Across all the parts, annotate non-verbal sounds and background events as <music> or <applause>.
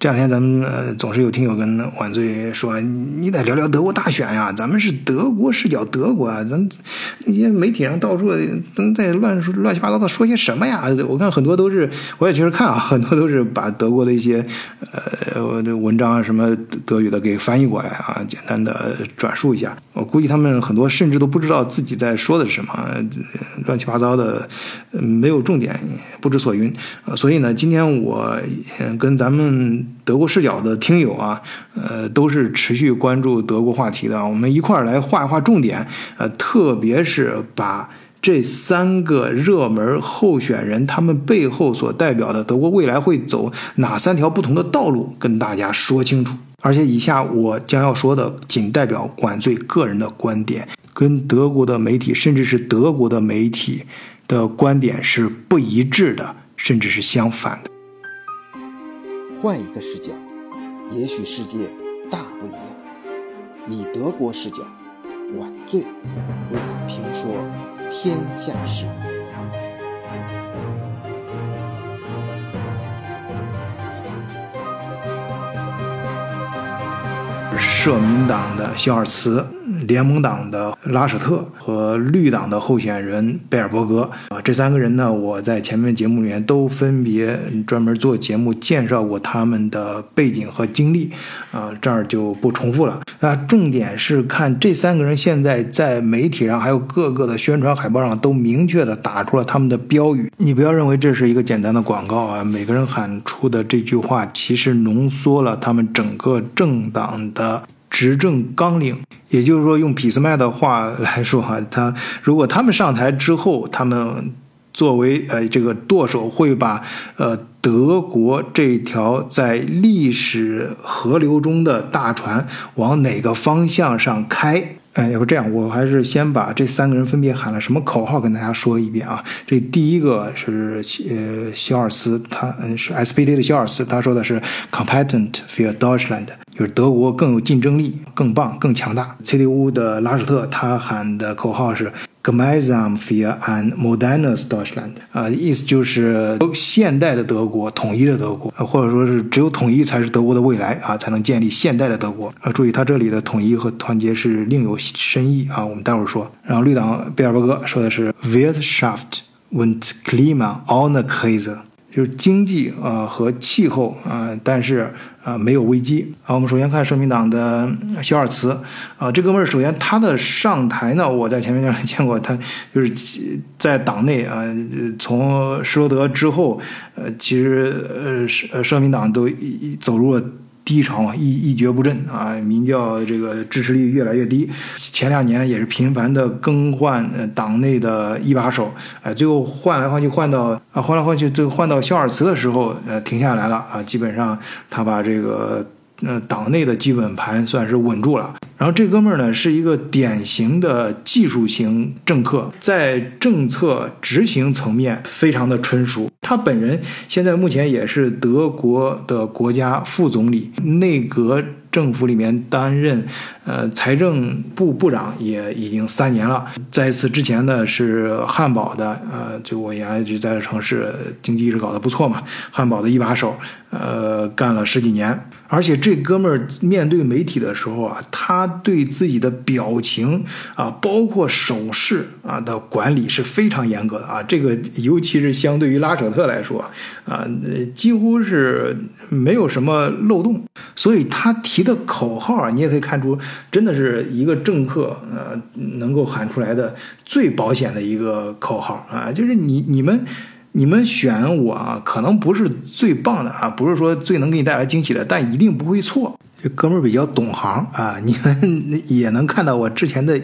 这两天咱们呃总是有听友跟晚醉说，你得聊聊德国大选呀，咱们是德国视角，德国啊，咱那些媒体上到处都在乱说乱七八糟的说些什么呀？我看很多都是，我也确实看啊，很多都是把德国的一些呃文章什么德语的给翻译过来啊，简单的转述一下。我估计他们很多甚至都不知道自己在说的是什么，乱七八糟的，没有重点，不知所云。所以呢，今天我跟咱们。德国视角的听友啊，呃，都是持续关注德国话题的。我们一块儿来画一画重点，呃，特别是把这三个热门候选人他们背后所代表的德国未来会走哪三条不同的道路，跟大家说清楚。而且以下我将要说的，仅代表管罪个人的观点，跟德国的媒体甚至是德国的媒体的观点是不一致的，甚至是相反的。换一个视角，也许世界大不一样。以德国视角，晚醉为你评说天下事。社民党的肖尔茨。联盟党的拉舍特和绿党的候选人贝尔伯格啊，这三个人呢，我在前面节目里面都分别专门做节目介绍过他们的背景和经历啊，这儿就不重复了啊。重点是看这三个人现在在媒体上还有各个的宣传海报上都明确的打出了他们的标语。你不要认为这是一个简单的广告啊，每个人喊出的这句话其实浓缩了他们整个政党的。执政纲领，也就是说，用俾斯麦的话来说哈，他如果他们上台之后，他们作为呃这个舵手，会把呃德国这条在历史河流中的大船往哪个方向上开？哎，要不这样，我还是先把这三个人分别喊了什么口号跟大家说一遍啊。这第一个是呃肖尔斯，他嗯是 SPD 的肖尔斯，他说的是 competent for Deutschland。就是德国更有竞争力、更棒、更强大。CDU 的拉舍特他喊的口号是 “Gemeinsam für ein modernes Deutschland”，啊，意思就是现代的德国、统一的德国，或者说是只有统一才是德国的未来啊，才能建立现代的德国。啊，注意他这里的统一和团结是另有深意啊，我们待会儿说。然后绿党贝尔伯格说的是 “Wirtschaft und Klima ohne Krise”。就是经济啊和气候啊，但是啊没有危机啊。我们首先看社民党的肖尔茨啊，这哥们儿首先他的上台呢，我在前面就见过他，就是在党内啊，从施罗德之后，呃，其实呃社社民党都走入了。低潮啊，一一蹶不振啊，民调这个支持率越来越低。前两年也是频繁的更换党内的一把手，哎，最后换来换去换到啊，换来换去最后换到肖尔茨的时候，呃，停下来了啊，基本上他把这个。呃，党内的基本盘算是稳住了。然后这哥们儿呢，是一个典型的技术型政客，在政策执行层面非常的纯熟。他本人现在目前也是德国的国家副总理，内阁。政府里面担任呃财政部部长也已经三年了，在此之前呢是汉堡的呃，就我原来就在这城市经济一直搞得不错嘛，汉堡的一把手，呃，干了十几年。而且这哥们儿面对媒体的时候啊，他对自己的表情啊，包括手势啊的管理是非常严格的啊。这个尤其是相对于拉舍特来说啊，几乎是没有什么漏洞，所以他提。提的口号啊，你也可以看出，真的是一个政客呃能够喊出来的最保险的一个口号啊，就是你你们你们选我啊，可能不是最棒的啊，不是说最能给你带来惊喜的，但一定不会错。这哥们儿比较懂行啊，你们 <laughs> 也能看到我之前的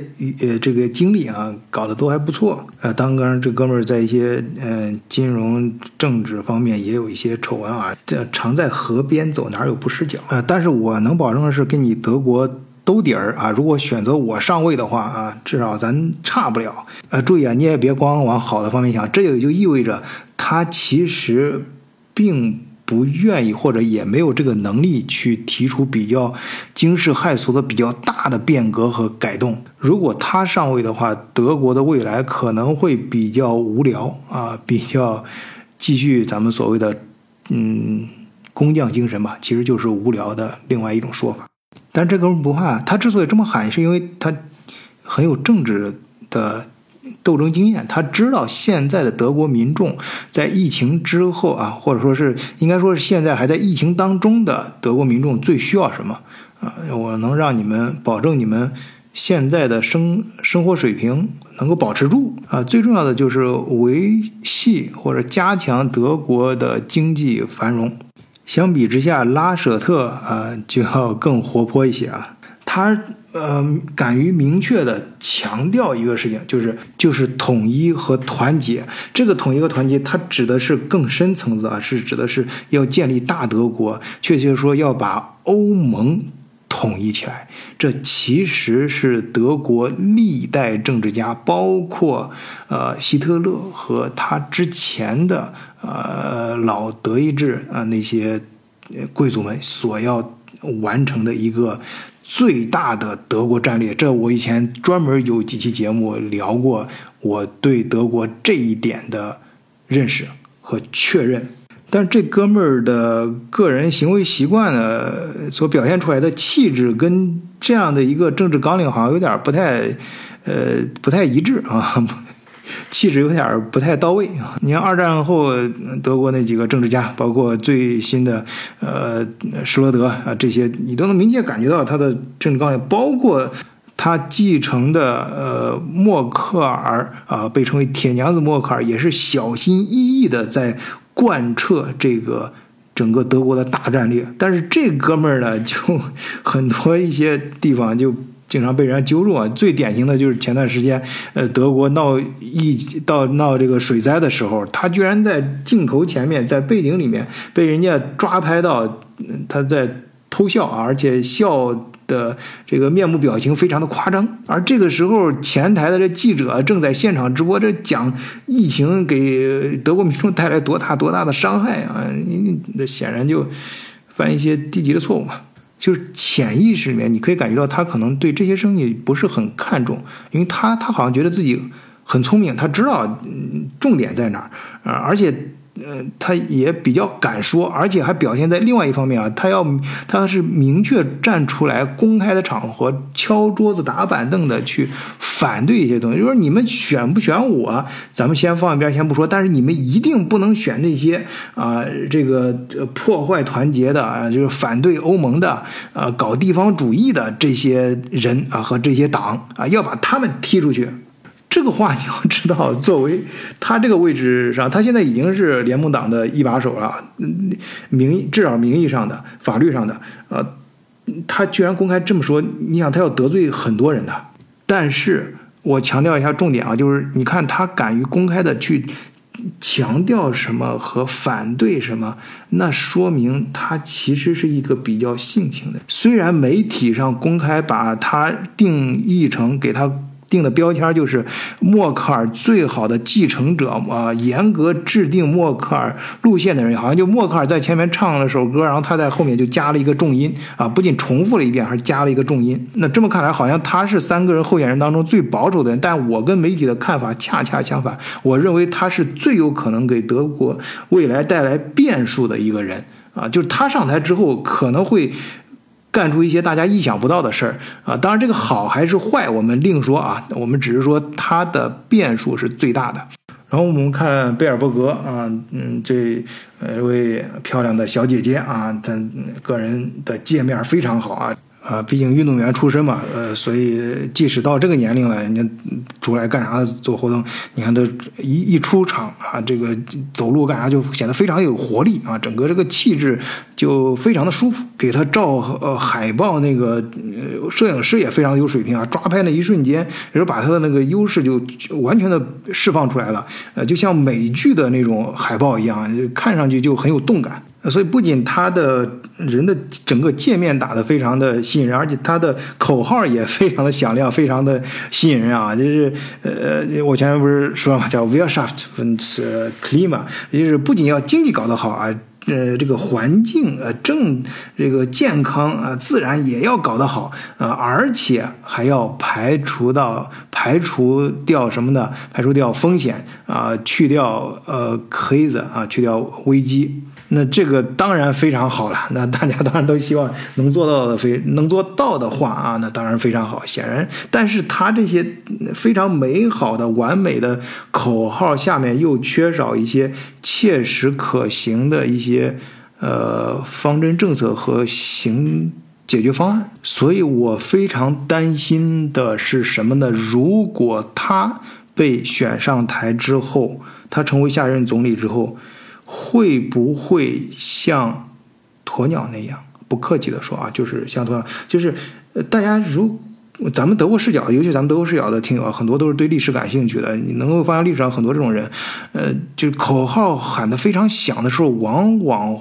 呃这个经历啊，搞得都还不错。呃，当然这哥们儿在一些嗯金融政治方面也有一些丑闻啊，这常在河边走，哪有不湿脚啊？但是我能保证的是，跟你德国兜底儿啊。如果选择我上位的话啊，至少咱差不了。呃，注意啊，你也别光往好的方面想，这也就意味着他其实并。不愿意或者也没有这个能力去提出比较惊世骇俗的、比较大的变革和改动。如果他上位的话，德国的未来可能会比较无聊啊，比较继续咱们所谓的嗯工匠精神吧，其实就是无聊的另外一种说法。但这哥们不怕，他之所以这么喊，是因为他很有政治的斗争经验。他知道现在的德国民众在疫情之后啊，或者说是应该说是现在还在疫情当中的德国民众最需要什么啊？我能让你们保证你们现在的生生活水平能够保持住啊。最重要的就是维系或者加强德国的经济繁荣。相比之下，拉舍特啊就要更活泼一些啊。他呃敢于明确的强调一个事情，就是就是统一和团结。这个统一和团结，它指的是更深层次啊，是指的是要建立大德国，确切说要把欧盟统一起来。这其实是德国历代政治家，包括呃希特勒和他之前的。呃，老德意志啊，那些贵族们所要完成的一个最大的德国战略，这我以前专门有几期节目聊过，我对德国这一点的认识和确认。但这哥们儿的个人行为习惯呢，所表现出来的气质跟这样的一个政治纲领好像有点不太，呃，不太一致啊。<laughs> 气质有点不太到位啊！你看二战后德国那几个政治家，包括最新的呃施罗德啊，这些你都能明显感觉到他的政治纲领，包括他继承的呃默克尔啊，被称为铁娘子默克尔，也是小心翼翼的在贯彻这个整个德国的大战略。但是这哥们儿呢，就 <laughs> 很多一些地方就。经常被人家揪住啊！最典型的就是前段时间，呃，德国闹疫到闹这个水灾的时候，他居然在镜头前面，在背景里面被人家抓拍到他在偷笑啊，而且笑的这个面部表情非常的夸张。而这个时候，前台的这记者正在现场直播，这讲疫情给德国民众带来多大多大的伤害啊！你那显然就犯一些低级的错误嘛。就是潜意识里面，你可以感觉到他可能对这些生意不是很看重，因为他他好像觉得自己很聪明，他知道重点在哪儿啊，而且。呃，他也比较敢说，而且还表现在另外一方面啊，他要他是明确站出来，公开的场合敲桌子打板凳的去反对一些东西，就说你们选不选我，咱们先放一边先不说，但是你们一定不能选那些啊，这个破坏团结的啊，就是反对欧盟的啊，搞地方主义的这些人啊和这些党啊，要把他们踢出去。这个话你要知道，作为他这个位置上，他现在已经是联盟党的一把手了，名义至少名义上的、法律上的，呃，他居然公开这么说，你想他要得罪很多人的。但是我强调一下重点啊，就是你看他敢于公开的去强调什么和反对什么，那说明他其实是一个比较性情的。虽然媒体上公开把他定义成给他。定的标签就是默克尔最好的继承者啊，严格制定默克尔路线的人，好像就默克尔在前面唱了首歌，然后他在后面就加了一个重音啊，不仅重复了一遍，还加了一个重音。那这么看来，好像他是三个人候选人当中最保守的人。但我跟媒体的看法恰恰相反，我认为他是最有可能给德国未来带来变数的一个人啊，就是他上台之后可能会。干出一些大家意想不到的事儿啊！当然，这个好还是坏，我们另说啊。我们只是说它的变数是最大的。然后我们看贝尔伯格啊，嗯，这位漂亮的小姐姐啊，她个人的界面非常好啊。啊，毕竟运动员出身嘛，呃，所以即使到这个年龄了，人家出来干啥做活动？你看他一一出场啊，这个走路干啥就显得非常有活力啊，整个这个气质就非常的舒服。给他照呃海报那个呃摄影师也非常有水平啊，抓拍那一瞬间，也是把他的那个优势就完全的释放出来了，呃，就像美剧的那种海报一样，看上去就很有动感。所以不仅他的人的整个界面打得非常的吸引人，而且他的口号也非常的响亮，非常的吸引人啊！就是呃，我前面不是说嘛，叫 Wirtschaft und Klima，也就是不仅要经济搞得好啊，呃，这个环境呃正这个健康啊，自然也要搞得好啊，而且还要排除到排除掉什么呢？排除掉风险啊，去掉呃 crise 啊，去掉危机。那这个当然非常好了。那大家当然都希望能做到的，非能做到的话啊，那当然非常好。显然，但是他这些非常美好的、完美的口号下面又缺少一些切实可行的一些呃方针政策和行解决方案。所以我非常担心的是什么呢？如果他被选上台之后，他成为下任总理之后，会不会像鸵鸟那样？不客气的说啊，就是像鸵鸟，就是呃，大家如咱们德国视角，尤其咱们德国视角的听友，很多都是对历史感兴趣的。你能够发现历史上很多这种人，呃，就口号喊得非常响的时候，往往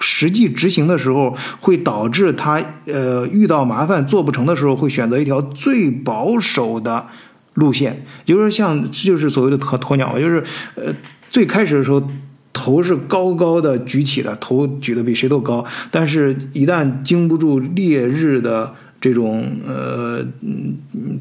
实际执行的时候，会导致他呃遇到麻烦做不成的时候，会选择一条最保守的。路线，就是像，就是所谓的鸵鸵鸟，就是呃，最开始的时候头是高高的举起的，头举得比谁都高，但是一旦经不住烈日的这种呃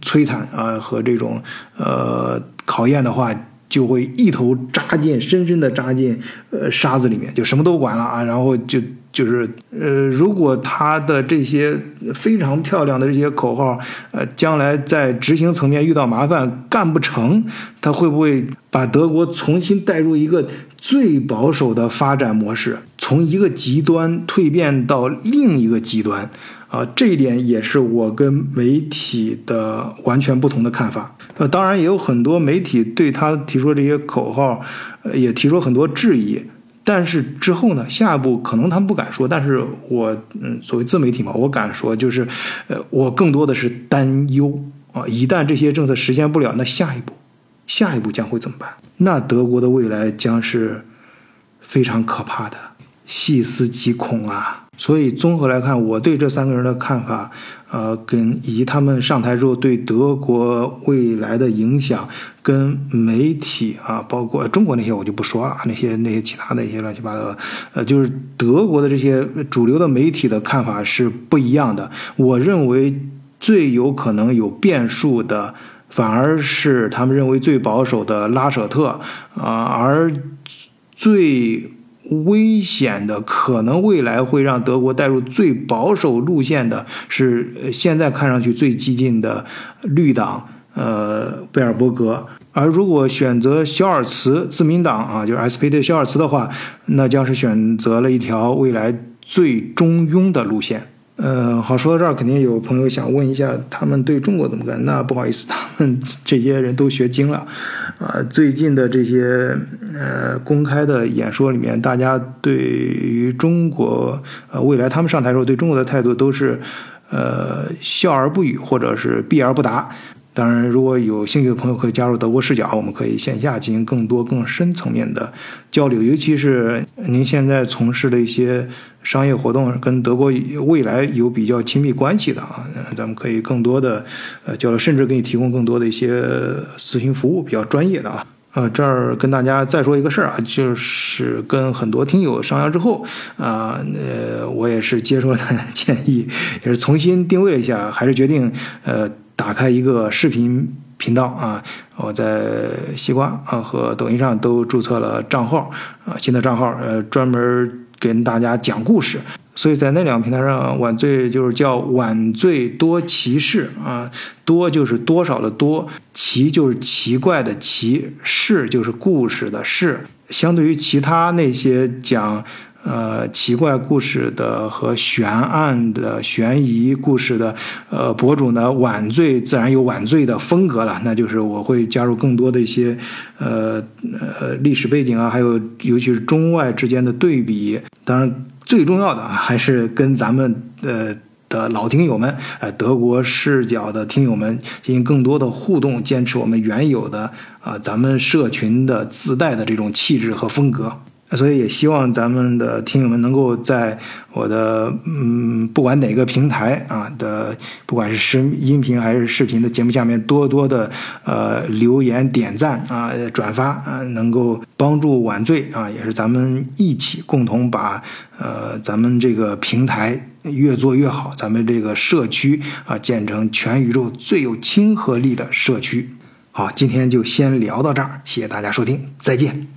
摧残啊和这种呃考验的话，就会一头扎进深深的扎进呃沙子里面，就什么都管了啊，然后就。就是呃，如果他的这些非常漂亮的这些口号，呃，将来在执行层面遇到麻烦干不成，他会不会把德国重新带入一个最保守的发展模式，从一个极端蜕变到另一个极端？啊，这一点也是我跟媒体的完全不同的看法。呃，当然也有很多媒体对他提出这些口号，呃，也提出很多质疑。但是之后呢？下一步可能他们不敢说，但是我嗯，作为自媒体嘛，我敢说，就是，呃，我更多的是担忧啊！一旦这些政策实现不了，那下一步，下一步将会怎么办？那德国的未来将是非常可怕的，细思极恐啊！所以综合来看，我对这三个人的看法，呃，跟以及他们上台之后对德国未来的影响，跟媒体啊，包括中国那些我就不说了，那些那些其他的一些乱七八糟，呃，就是德国的这些主流的媒体的看法是不一样的。我认为最有可能有变数的，反而是他们认为最保守的拉舍特啊，而最。危险的，可能未来会让德国带入最保守路线的，是现在看上去最激进的绿党，呃，贝尔伯格。而如果选择肖尔茨自民党啊，就是 SPD 肖尔茨的话，那将是选择了一条未来最中庸的路线。嗯，好，说到这儿，肯定有朋友想问一下，他们对中国怎么干？那不好意思，他们 <laughs> 这些人都学精了，啊，最近的这些呃公开的演说里面，大家对于中国呃未来他们上台时候对中国的态度都是呃笑而不语，或者是避而不答。当然，如果有兴趣的朋友可以加入德国视角，我们可以线下进行更多更深层面的交流，尤其是您现在从事的一些商业活动跟德国未来有比较亲密关系的啊，咱们可以更多的呃交流，甚至给你提供更多的一些咨询服务，比较专业的啊。呃，这儿跟大家再说一个事儿啊，就是跟很多听友商量之后啊，呃，我也是接受了建议，也是重新定位了一下，还是决定呃。打开一个视频频道啊，我在西瓜啊和抖音上都注册了账号啊，新的账号呃专门跟大家讲故事，所以在那两个平台上，晚醉就是叫晚醉多奇事啊，多就是多少的多，奇就是奇怪的奇，事就是故事的事，相对于其他那些讲。呃，奇怪故事的和悬案的悬疑故事的，呃，博主呢，晚醉自然有晚醉的风格了。那就是我会加入更多的一些，呃呃历史背景啊，还有尤其是中外之间的对比。当然，最重要的还是跟咱们呃的老听友们，呃，德国视角的听友们进行更多的互动，坚持我们原有的啊，咱们社群的自带的这种气质和风格。所以也希望咱们的听友们能够在我的嗯，不管哪个平台啊的，不管是视音频还是视频的节目下面，多多的呃留言点赞啊，转发啊，能够帮助晚醉啊，也是咱们一起共同把呃咱们这个平台越做越好，咱们这个社区啊建成全宇宙最有亲和力的社区。好，今天就先聊到这儿，谢谢大家收听，再见。